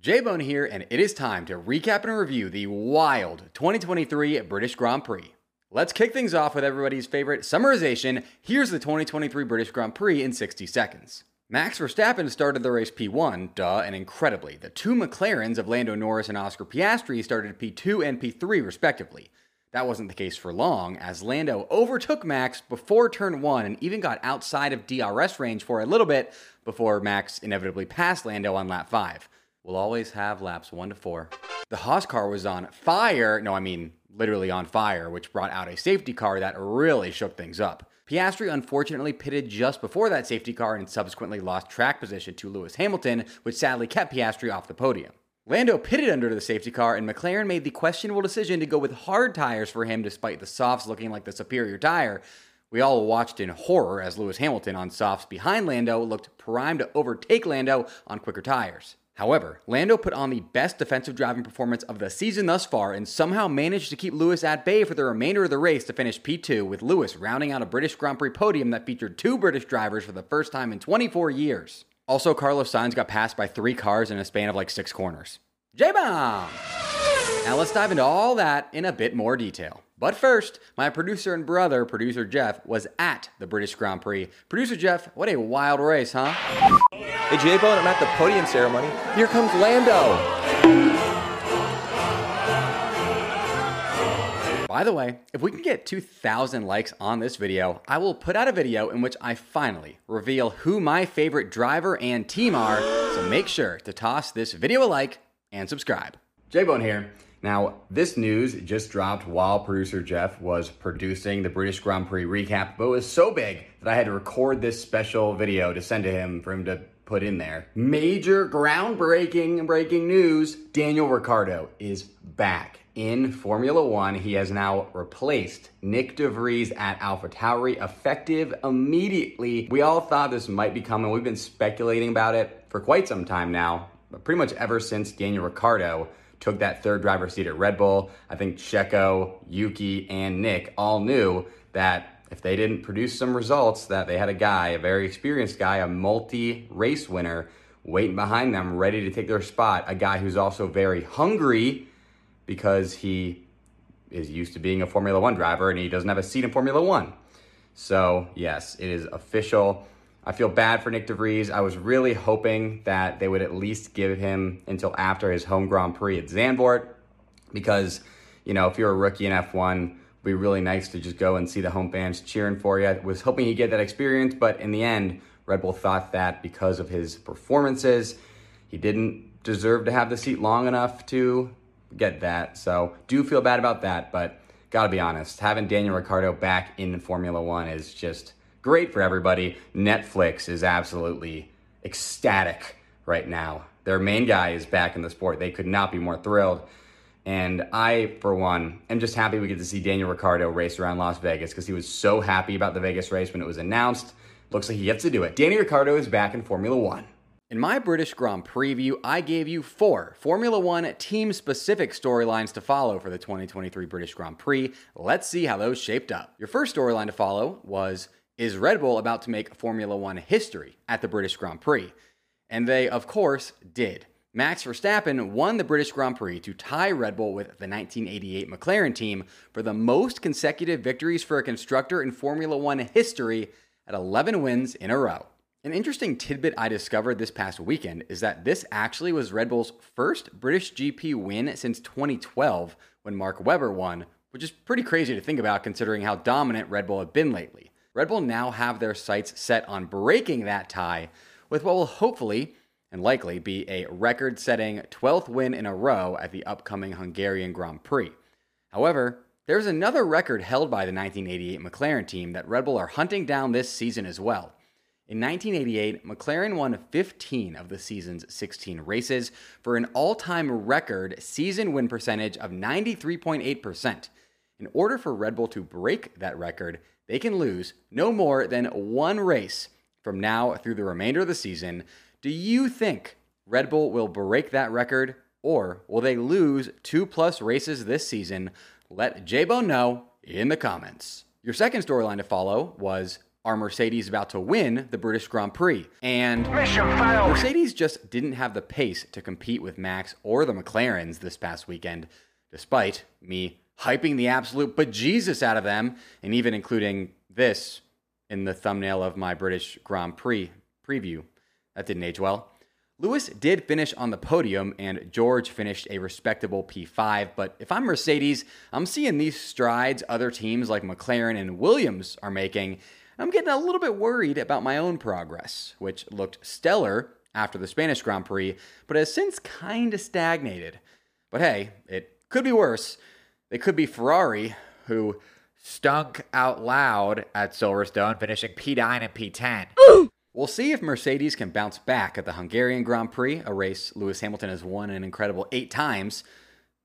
J-Bone here, and it is time to recap and review the wild 2023 British Grand Prix. Let's kick things off with everybody's favorite summarization. Here's the 2023 British Grand Prix in 60 seconds. Max Verstappen started the race P1, duh, and incredibly, the two McLarens of Lando Norris and Oscar Piastri started P2 and P3 respectively. That wasn't the case for long, as Lando overtook Max before turn 1 and even got outside of DRS range for a little bit before Max inevitably passed Lando on lap 5 will always have laps one to four. The Haas car was on fire. No, I mean literally on fire, which brought out a safety car that really shook things up. Piastri unfortunately pitted just before that safety car and subsequently lost track position to Lewis Hamilton, which sadly kept Piastri off the podium. Lando pitted under the safety car, and McLaren made the questionable decision to go with hard tires for him despite the softs looking like the superior tire. We all watched in horror as Lewis Hamilton on softs behind Lando looked primed to overtake Lando on quicker tires. However, Lando put on the best defensive driving performance of the season thus far and somehow managed to keep Lewis at bay for the remainder of the race to finish P2, with Lewis rounding out a British Grand Prix podium that featured two British drivers for the first time in 24 years. Also, Carlos Sainz got passed by three cars in a span of like six corners. J-Bomb! Now let's dive into all that in a bit more detail. But first, my producer and brother, producer Jeff, was at the British Grand Prix. Producer Jeff, what a wild race, huh? Hey, J-Bone, I'm at the podium ceremony. Here comes Lando. By the way, if we can get 2,000 likes on this video, I will put out a video in which I finally reveal who my favorite driver and team are, so make sure to toss this video a like and subscribe. J-Bone here. Now, this news just dropped while producer Jeff was producing the British Grand Prix recap, but it was so big that I had to record this special video to send to him for him to put in there. Major groundbreaking breaking news Daniel Ricciardo is back in Formula One. He has now replaced Nick de Vries at AlphaTauri, effective immediately. We all thought this might be coming. We've been speculating about it for quite some time now, but pretty much ever since Daniel Ricciardo took that third driver seat at Red Bull. I think Checo, Yuki, and Nick all knew that if they didn't produce some results, that they had a guy, a very experienced guy, a multi-race winner, waiting behind them, ready to take their spot. A guy who's also very hungry because he is used to being a Formula One driver and he doesn't have a seat in Formula One. So, yes, it is official. I feel bad for Nick de Vries. I was really hoping that they would at least give him until after his home Grand Prix at Zandvoort because, you know, if you're a rookie in F1, it'd be really nice to just go and see the home fans cheering for you. I was hoping he'd get that experience, but in the end, Red Bull thought that because of his performances, he didn't deserve to have the seat long enough to get that. So, do feel bad about that, but gotta be honest, having Daniel Ricciardo back in Formula One is just great for everybody. Netflix is absolutely ecstatic right now. Their main guy is back in the sport. They could not be more thrilled. And I, for one, am just happy we get to see Daniel Ricciardo race around Las Vegas because he was so happy about the Vegas race when it was announced. Looks like he gets to do it. Danny Ricciardo is back in Formula One. In my British Grand Prix preview, I gave you four Formula One team specific storylines to follow for the 2023 British Grand Prix. Let's see how those shaped up. Your first storyline to follow was is Red Bull about to make Formula One history at the British Grand Prix? And they, of course, did. Max Verstappen won the British Grand Prix to tie Red Bull with the 1988 McLaren team for the most consecutive victories for a constructor in Formula One history at 11 wins in a row. An interesting tidbit I discovered this past weekend is that this actually was Red Bull's first British GP win since 2012 when Mark Webber won, which is pretty crazy to think about considering how dominant Red Bull had been lately. Red Bull now have their sights set on breaking that tie with what will hopefully and likely be a record setting 12th win in a row at the upcoming Hungarian Grand Prix. However, there's another record held by the 1988 McLaren team that Red Bull are hunting down this season as well. In 1988, McLaren won 15 of the season's 16 races for an all time record season win percentage of 93.8%. In order for Red Bull to break that record, they can lose no more than one race from now through the remainder of the season. Do you think Red Bull will break that record or will they lose two plus races this season? Let J Bone know in the comments. Your second storyline to follow was Are Mercedes about to win the British Grand Prix? And Mercedes just didn't have the pace to compete with Max or the McLarens this past weekend, despite me hyping the absolute bejesus out of them, and even including this in the thumbnail of my British Grand Prix preview. That didn't age well. Lewis did finish on the podium, and George finished a respectable P5. But if I'm Mercedes, I'm seeing these strides other teams like McLaren and Williams are making. I'm getting a little bit worried about my own progress, which looked stellar after the Spanish Grand Prix, but has since kind of stagnated. But hey, it could be worse. They could be Ferrari, who stunk out loud at Silverstone, finishing P9 and P10. We'll see if Mercedes can bounce back at the Hungarian Grand Prix, a race Lewis Hamilton has won an incredible eight times.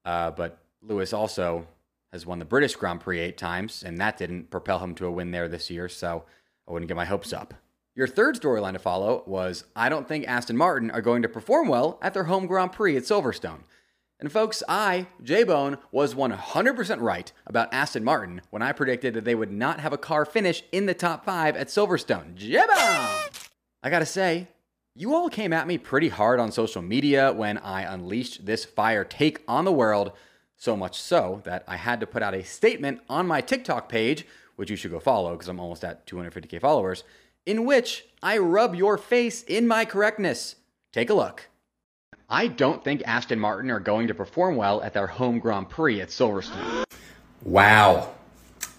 Uh, but Lewis also has won the British Grand Prix eight times, and that didn't propel him to a win there this year, so I wouldn't get my hopes up. Your third storyline to follow was I don't think Aston Martin are going to perform well at their home Grand Prix at Silverstone. And folks, I, J Bone, was 100% right about Aston Martin when I predicted that they would not have a car finish in the top five at Silverstone. J Bone! I gotta say, you all came at me pretty hard on social media when I unleashed this fire take on the world, so much so that I had to put out a statement on my TikTok page, which you should go follow because I'm almost at 250k followers, in which I rub your face in my correctness. Take a look. I don't think Aston Martin are going to perform well at their home Grand Prix at Silverstone. Wow.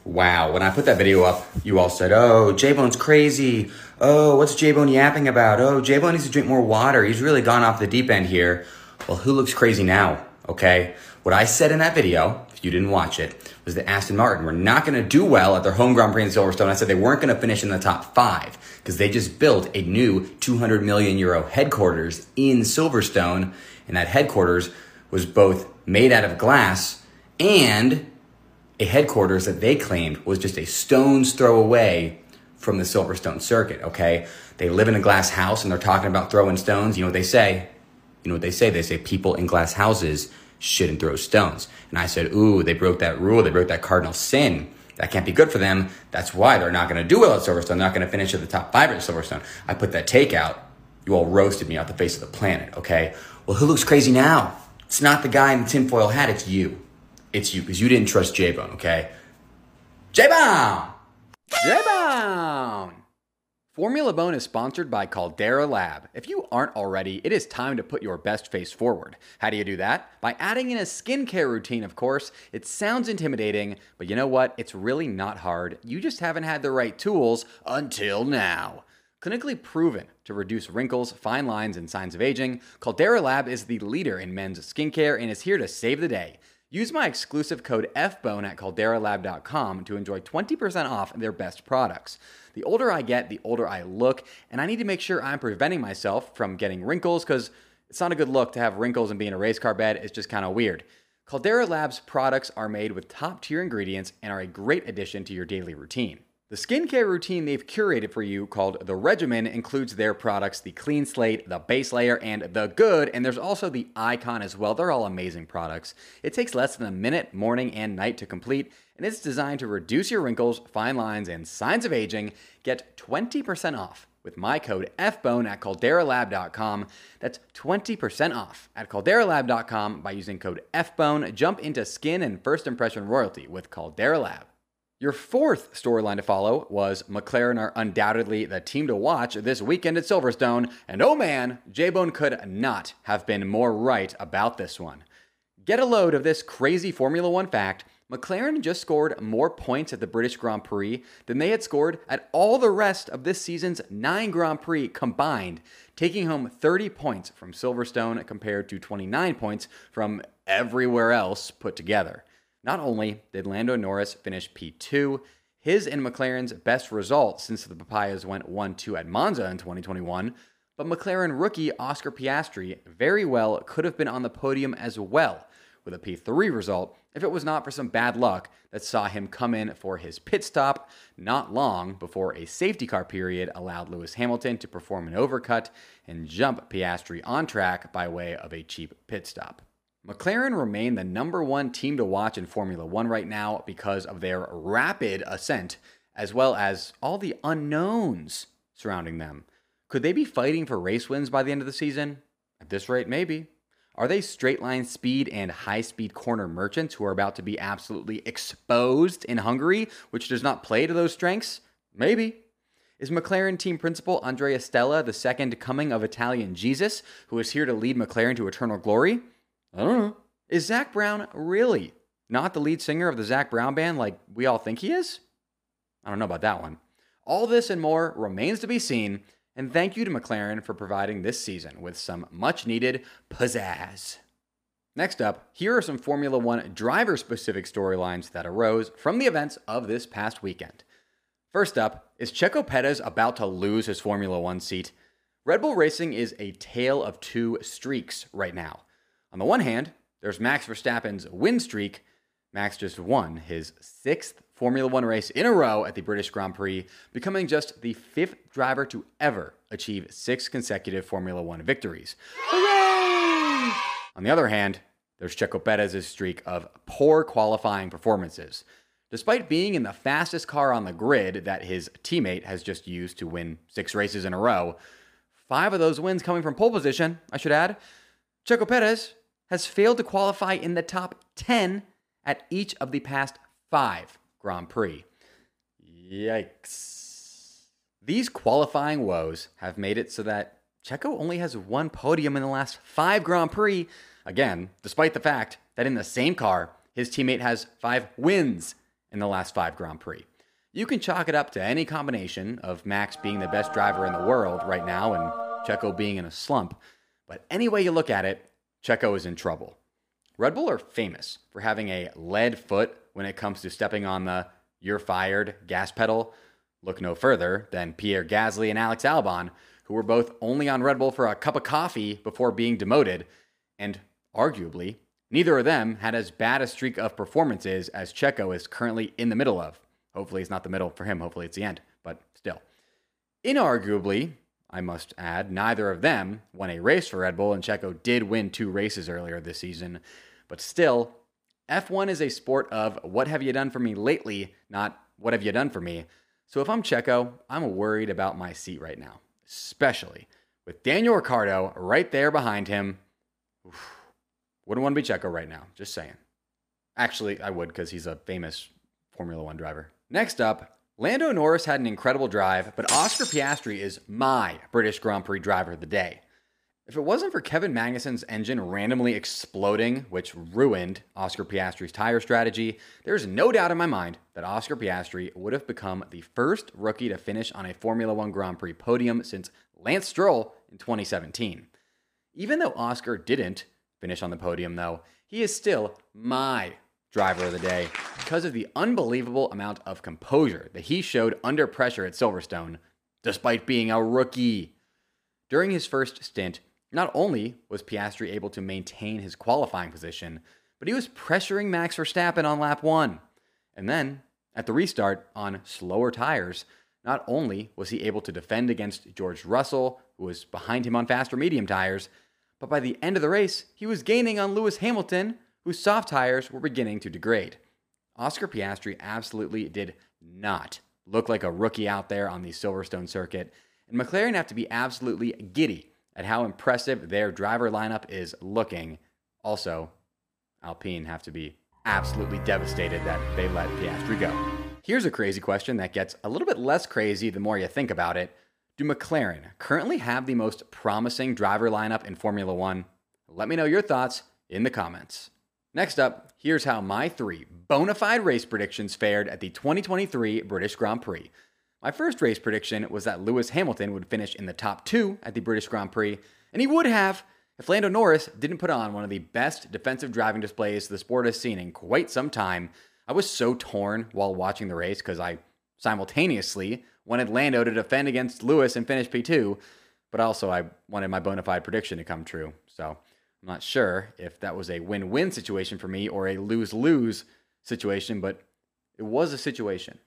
Wow. When I put that video up, you all said, oh, J Bone's crazy. Oh, what's J Bone yapping about? Oh, J Bone needs to drink more water. He's really gone off the deep end here. Well, who looks crazy now? Okay. What I said in that video, if you didn't watch it, was that Aston Martin were not going to do well at their home Grand Prix in Silverstone. I said they weren't going to finish in the top five because they just built a new 200 million euro headquarters in Silverstone. And that headquarters was both made out of glass and a headquarters that they claimed was just a stone's throw away from the Silverstone circuit, okay? They live in a glass house and they're talking about throwing stones. You know what they say? You know what they say? They say people in glass houses shouldn't throw stones. And I said, ooh, they broke that rule. They broke that cardinal sin. That can't be good for them. That's why they're not going to do well at Silverstone. They're not going to finish at the top five at Silverstone. I put that take out. You all roasted me off the face of the planet, okay? Well, who looks crazy now? It's not the guy in the tinfoil hat. It's you. It's you because you didn't trust J-Bone, okay? J-Bone! J-Bone! Formula Bone is sponsored by Caldera Lab. If you aren't already, it is time to put your best face forward. How do you do that? By adding in a skincare routine, of course. It sounds intimidating, but you know what? It's really not hard. You just haven't had the right tools until now. Clinically proven to reduce wrinkles, fine lines, and signs of aging, Caldera Lab is the leader in men's skincare and is here to save the day. Use my exclusive code FBONE at calderalab.com to enjoy 20% off their best products. The older I get, the older I look, and I need to make sure I'm preventing myself from getting wrinkles because it's not a good look to have wrinkles and be in a race car bed. It's just kind of weird. Caldera Labs products are made with top tier ingredients and are a great addition to your daily routine. The skincare routine they've curated for you, called The Regimen, includes their products the Clean Slate, the Base Layer, and the Good, and there's also the Icon as well. They're all amazing products. It takes less than a minute, morning and night to complete, and it's designed to reduce your wrinkles, fine lines, and signs of aging. Get 20% off with my code FBONE at calderalab.com. That's 20% off at calderalab.com by using code FBONE. Jump into skin and first impression royalty with Caldera Lab. Your fourth storyline to follow was McLaren are undoubtedly the team to watch this weekend at Silverstone, and oh man, J Bone could not have been more right about this one. Get a load of this crazy Formula One fact. McLaren just scored more points at the British Grand Prix than they had scored at all the rest of this season's nine Grand Prix combined, taking home 30 points from Silverstone compared to 29 points from everywhere else put together. Not only did Lando Norris finish P2, his and McLaren's best result since the Papayas went 1 2 at Monza in 2021, but McLaren rookie Oscar Piastri very well could have been on the podium as well with a P3 result if it was not for some bad luck that saw him come in for his pit stop not long before a safety car period allowed Lewis Hamilton to perform an overcut and jump Piastri on track by way of a cheap pit stop. McLaren remain the number one team to watch in Formula One right now because of their rapid ascent as well as all the unknowns surrounding them. Could they be fighting for race wins by the end of the season? At this rate, maybe. Are they straight line speed and high speed corner merchants who are about to be absolutely exposed in Hungary, which does not play to those strengths? Maybe. Is McLaren team principal Andrea Stella the second coming of Italian Jesus, who is here to lead McLaren to eternal glory? I don't know. Is Zak Brown really not the lead singer of the Zac Brown band like we all think he is? I don't know about that one. All this and more remains to be seen, and thank you to McLaren for providing this season with some much needed pizzazz. Next up, here are some Formula One driver specific storylines that arose from the events of this past weekend. First up, is Checo Perez about to lose his Formula One seat? Red Bull Racing is a tale of two streaks right now. On the one hand, there's Max Verstappen's win streak. Max just won his sixth Formula One race in a row at the British Grand Prix, becoming just the fifth driver to ever achieve six consecutive Formula One victories. Hooray! On the other hand, there's Checo Perez's streak of poor qualifying performances. Despite being in the fastest car on the grid that his teammate has just used to win six races in a row, five of those wins coming from pole position, I should add, Checo Perez has failed to qualify in the top 10 at each of the past five Grand Prix. Yikes. These qualifying woes have made it so that Checo only has one podium in the last five Grand Prix. Again, despite the fact that in the same car, his teammate has five wins in the last five Grand Prix. You can chalk it up to any combination of Max being the best driver in the world right now and Checo being in a slump, but any way you look at it, Checo is in trouble. Red Bull are famous for having a lead foot when it comes to stepping on the you're fired gas pedal. Look no further than Pierre Gasly and Alex Albon, who were both only on Red Bull for a cup of coffee before being demoted, and arguably, neither of them had as bad a streak of performances as Checo is currently in the middle of. Hopefully, it's not the middle for him. Hopefully, it's the end, but still. Inarguably, I must add, neither of them won a race for Red Bull, and Checo did win two races earlier this season. But still, F1 is a sport of what have you done for me lately, not what have you done for me. So if I'm Checo, I'm worried about my seat right now, especially with Daniel Ricciardo right there behind him. Oof, wouldn't want to be Checo right now, just saying. Actually, I would because he's a famous Formula One driver. Next up, Lando Norris had an incredible drive, but Oscar Piastri is my British Grand Prix driver of the day. If it wasn't for Kevin Magnussen's engine randomly exploding, which ruined Oscar Piastri's tire strategy, there's no doubt in my mind that Oscar Piastri would have become the first rookie to finish on a Formula One Grand Prix podium since Lance Stroll in 2017. Even though Oscar didn't finish on the podium, though, he is still my driver of the day because of the unbelievable amount of composure that he showed under pressure at Silverstone, despite being a rookie. During his first stint, not only was Piastri able to maintain his qualifying position, but he was pressuring Max Verstappen on lap one. And then, at the restart on slower tires, not only was he able to defend against George Russell, who was behind him on faster medium tires, but by the end of the race, he was gaining on Lewis Hamilton, whose soft tires were beginning to degrade. Oscar Piastri absolutely did not look like a rookie out there on the Silverstone circuit, and McLaren have to be absolutely giddy at how impressive their driver lineup is looking. Also, Alpine have to be absolutely devastated that they let Piastri go. Here's a crazy question that gets a little bit less crazy the more you think about it. Do McLaren currently have the most promising driver lineup in Formula One? Let me know your thoughts in the comments. Next up, here's how my three bona fide race predictions fared at the 2023 British Grand Prix. My first race prediction was that Lewis Hamilton would finish in the top two at the British Grand Prix, and he would have if Lando Norris didn't put on one of the best defensive driving displays the sport has seen in quite some time. I was so torn while watching the race because I simultaneously wanted Lando to defend against Lewis and finish P2, but also I wanted my bona fide prediction to come true. So I'm not sure if that was a win win situation for me or a lose lose situation, but it was a situation.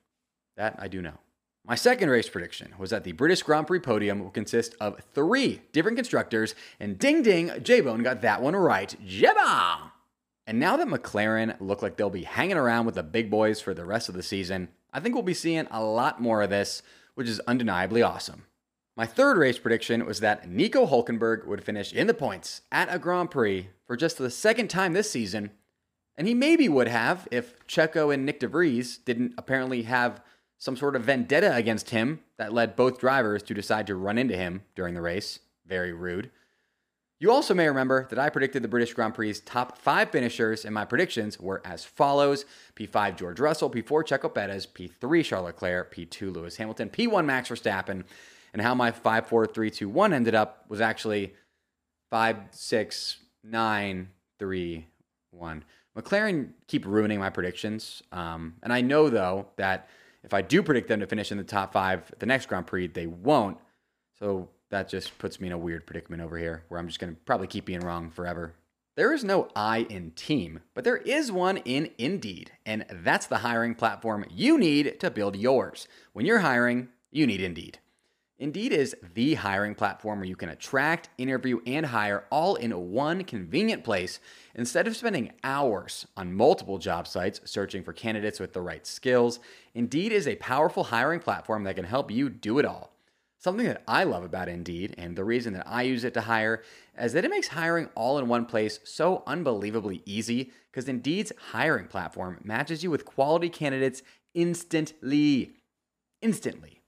That I do know. My second race prediction was that the British Grand Prix podium will consist of three different constructors, and ding ding, J Bone got that one right. Jeba! And now that McLaren look like they'll be hanging around with the big boys for the rest of the season, I think we'll be seeing a lot more of this, which is undeniably awesome. My third race prediction was that Nico Hulkenberg would finish in the points at a Grand Prix for just the second time this season, and he maybe would have if Checo and Nick de Vries didn't apparently have some sort of vendetta against him that led both drivers to decide to run into him during the race. Very rude. You also may remember that I predicted the British Grand Prix's top five finishers, and my predictions were as follows P5 George Russell, P4 Checo Perez, P3 Charles Leclerc, P2 Lewis Hamilton, P1 Max Verstappen, and how my 5 4 3 2 1 ended up was actually 5 6 9 3 1. McLaren keep ruining my predictions. Um, and I know, though, that if I do predict them to finish in the top five the next Grand Prix, they won't. So that just puts me in a weird predicament over here where I'm just going to probably keep being wrong forever. There is no I in team, but there is one in Indeed, and that's the hiring platform you need to build yours. When you're hiring, you need Indeed. Indeed is the hiring platform where you can attract, interview, and hire all in one convenient place instead of spending hours on multiple job sites searching for candidates with the right skills. Indeed is a powerful hiring platform that can help you do it all. Something that I love about Indeed, and the reason that I use it to hire, is that it makes hiring all in one place so unbelievably easy because Indeed's hiring platform matches you with quality candidates instantly. Instantly.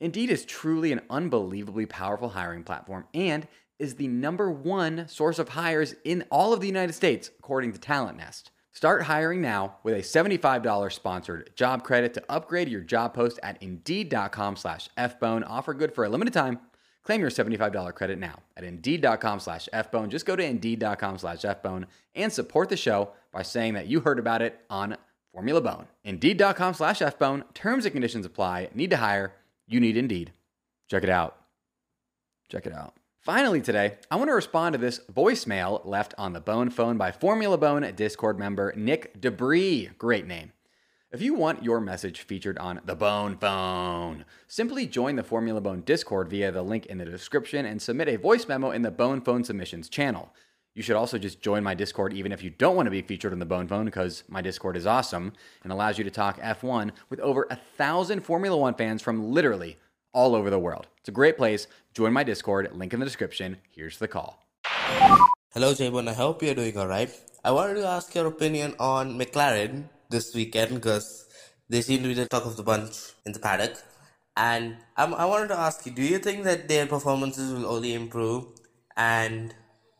Indeed is truly an unbelievably powerful hiring platform and is the number one source of hires in all of the United States, according to TalentNest. Start hiring now with a $75 sponsored job credit to upgrade your job post at Indeed.com slash FBone. Offer good for a limited time. Claim your $75 credit now at Indeed.com slash FBone. Just go to Indeed.com slash FBone and support the show by saying that you heard about it on Formula Bone. Indeed.com slash FBone. Terms and conditions apply. Need to hire you need Indeed. Check it out. Check it out. Finally, today, I want to respond to this voicemail left on the Bone phone by Formula Bone Discord member Nick Debris. Great name. If you want your message featured on the Bone Phone, simply join the Formula Bone Discord via the link in the description and submit a voice memo in the Bone Phone Submissions channel. You should also just join my Discord even if you don't want to be featured on the Bone Phone because my Discord is awesome and allows you to talk F1 with over a thousand Formula One fans from literally all over the world. It's a great place. Join my Discord, link in the description. Here's the call. Hello, Jabon. I hope you're doing alright. I wanted to ask your opinion on McLaren this weekend because they seem to be the talk of the bunch in the paddock. And um, I wanted to ask you, do you think that their performances will only improve and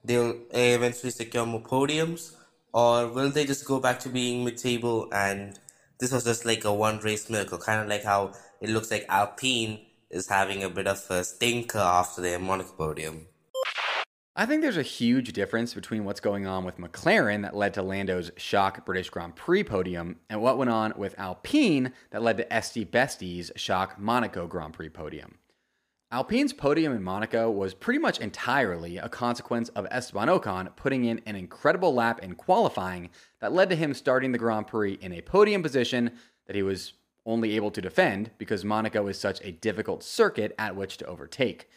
they'll eh, eventually secure more podiums, or will they just go back to being mid-table and this was just like a one-race miracle, kind of like how it looks like Alpine is having a bit of a stinker after their Monaco podium. I think there's a huge difference between what's going on with McLaren that led to Lando's shock British Grand Prix podium and what went on with Alpine that led to Esti Bestie's shock Monaco Grand Prix podium. Alpine's podium in Monaco was pretty much entirely a consequence of Esteban Ocon putting in an incredible lap in qualifying that led to him starting the Grand Prix in a podium position that he was only able to defend because Monaco is such a difficult circuit at which to overtake.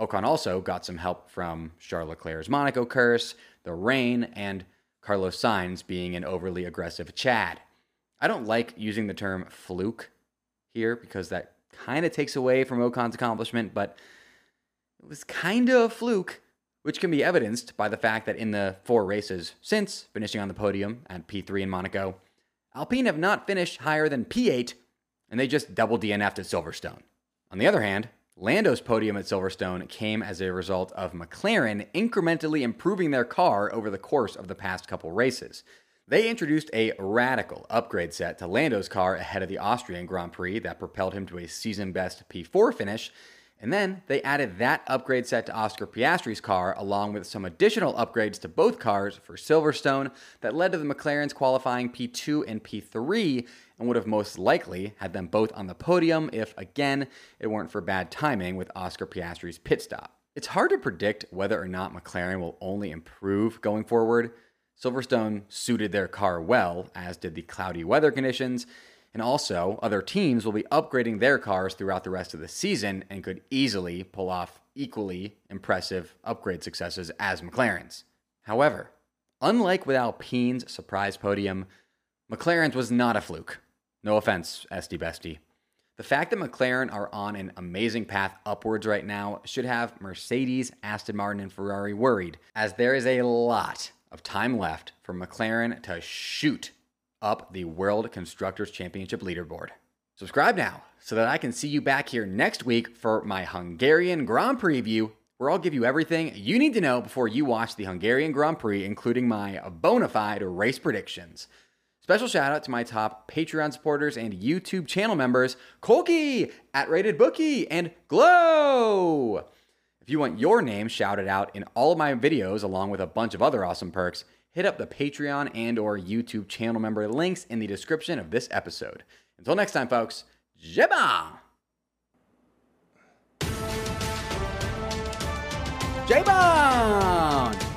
Ocon also got some help from Charles Leclerc's Monaco curse, the rain, and Carlos Sainz being an overly aggressive Chad. I don't like using the term fluke here because that kind of takes away from Ocon's accomplishment, but it was kind of a fluke, which can be evidenced by the fact that in the four races since finishing on the podium at P3 in Monaco, Alpine have not finished higher than P8, and they just double DNF'd at Silverstone. On the other hand, Lando's podium at Silverstone came as a result of McLaren incrementally improving their car over the course of the past couple races. They introduced a radical upgrade set to Lando's car ahead of the Austrian Grand Prix that propelled him to a season best P4 finish. And then they added that upgrade set to Oscar Piastri's car, along with some additional upgrades to both cars for Silverstone that led to the McLaren's qualifying P2 and P3 and would have most likely had them both on the podium if, again, it weren't for bad timing with Oscar Piastri's pit stop. It's hard to predict whether or not McLaren will only improve going forward. Silverstone suited their car well, as did the cloudy weather conditions, and also other teams will be upgrading their cars throughout the rest of the season and could easily pull off equally impressive upgrade successes as McLaren's. However, unlike with Alpine's surprise podium, McLaren's was not a fluke. No offense, Esti Bestie. The fact that McLaren are on an amazing path upwards right now should have Mercedes, Aston Martin, and Ferrari worried, as there is a lot of time left for McLaren to shoot up the World Constructors Championship leaderboard. Subscribe now so that I can see you back here next week for my Hungarian Grand Prix Preview, where I'll give you everything you need to know before you watch the Hungarian Grand Prix, including my bona fide race predictions. Special shout out to my top Patreon supporters and YouTube channel members, Colky at Rated Bookie and Glow. If you want your name shouted out in all of my videos along with a bunch of other awesome perks, hit up the Patreon and or YouTube channel member links in the description of this episode. Until next time, folks, Jeba! Jeba!